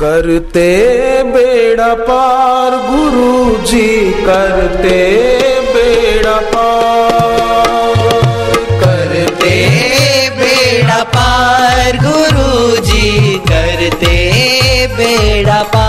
करते बेड़ा पार गुरु जी करते बेड़ा पार। करते बेड़ा पार गुरु जी करते बेड़ा पार।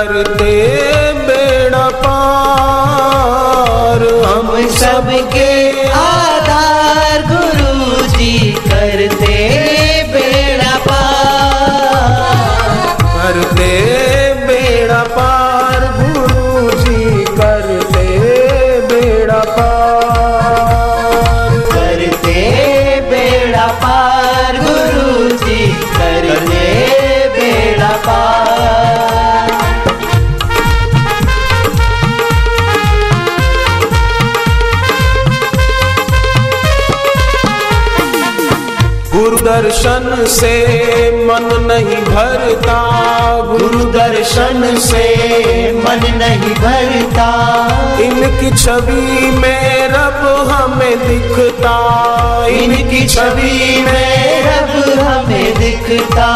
करते बेड़ा पार। हम सबके दर्शन से मन नहीं भरता। गुरु दर्शन से मन नहीं भरता। इनकी छवि में रब हमें दिखता। इनकी छवि में रब हमें दिखता।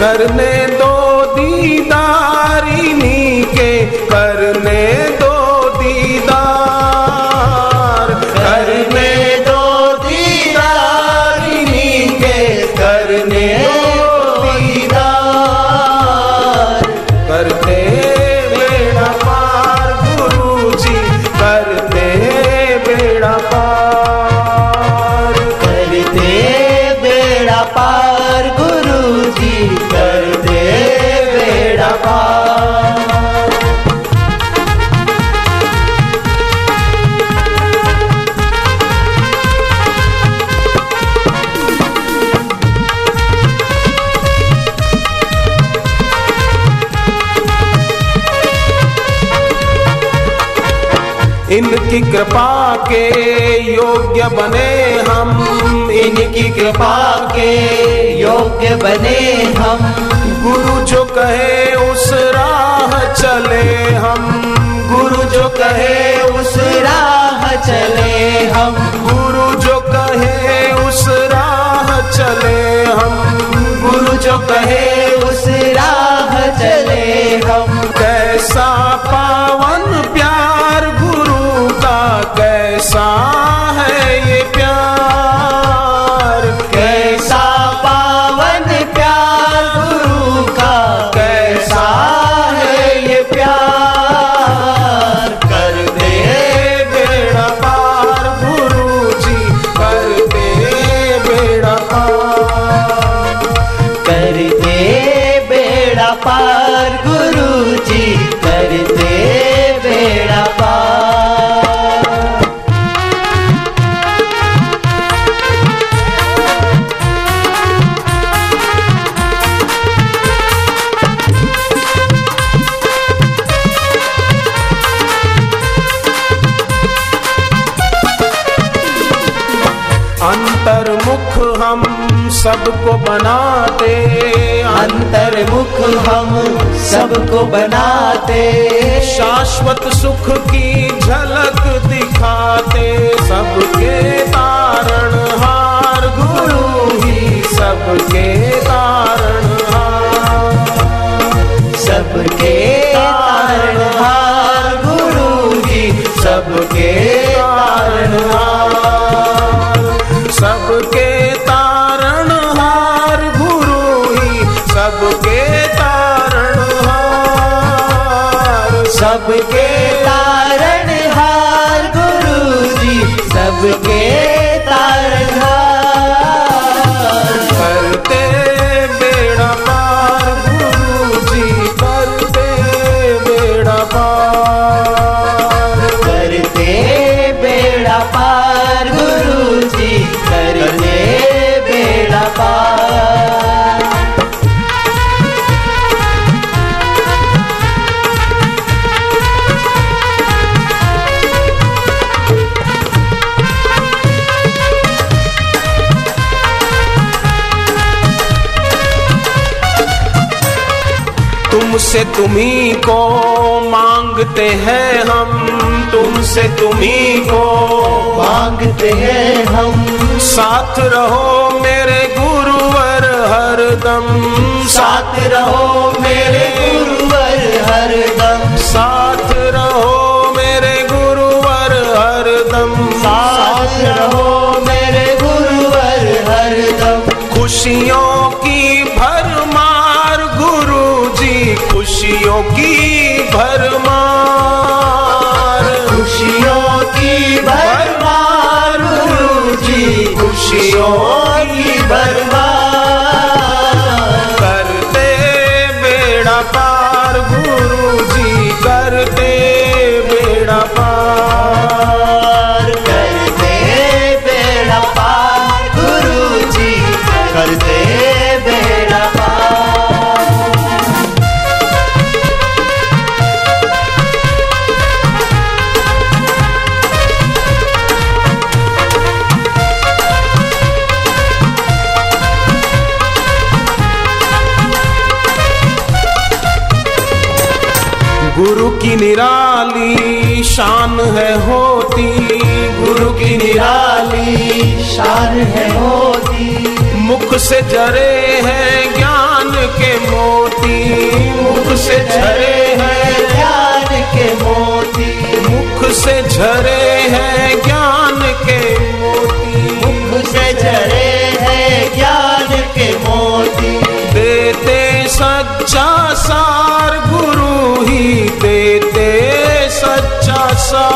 करने दो दीदार इन्हीं के करने दो इनकी कृपा के योग्य बने हम। इनकी कृपा के योग्य बने हम। गुरु जो कहे उस राह चले हम। गुरु जो कहे उस राह चले हम। गुरु जो कहे उस राह चले हम। गुरु जो कहे उस राह चले हम। कैसा अंतर्मुख हम सबको बनाते। अंतर्मुख हम सबको बनाते। शाश्वत सुख की झलक दिखाते। सबके तारण हार गुरु ही सबके सबके तुमसे तुम्ही को मांगते हैं हम तुमसे तुम्ही को मांगते हैं हम। साथ रहो मेरे गुरुवर हरदम। साथ रहो मेरे गुरुवर हरदम। साथ रहो मेरे गुरुवर हरदम। साथ रहो मेरे गुरुवर हरदम। खुशियों की गुरु की निराली शान है होती। गुरु की निराली शान है होती। मुख से जरे हैं ज्ञान के मोती।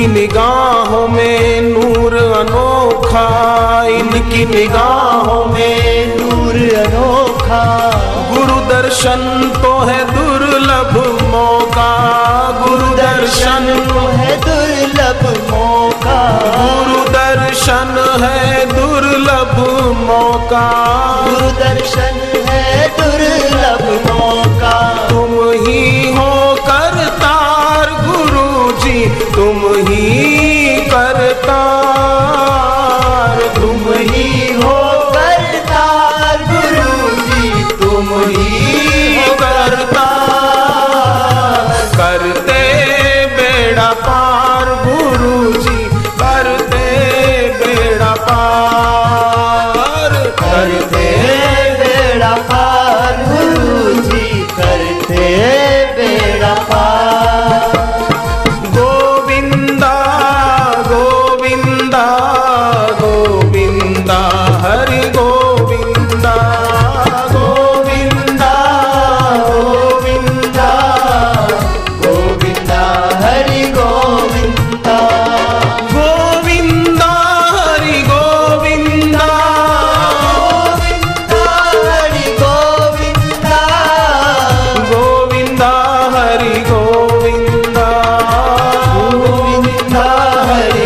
इनकी निगाहों में नूर अनोखा इनकी निगाहों में नूर अनोखा। गुरु दर्शन तो है दुर्लभ मौका गुरु दर्शन तो है दुर्लभ मौका। गुरु दर्शन है दुर्लभ मौका। गुरु दर्शन है करता 잡아야 돼.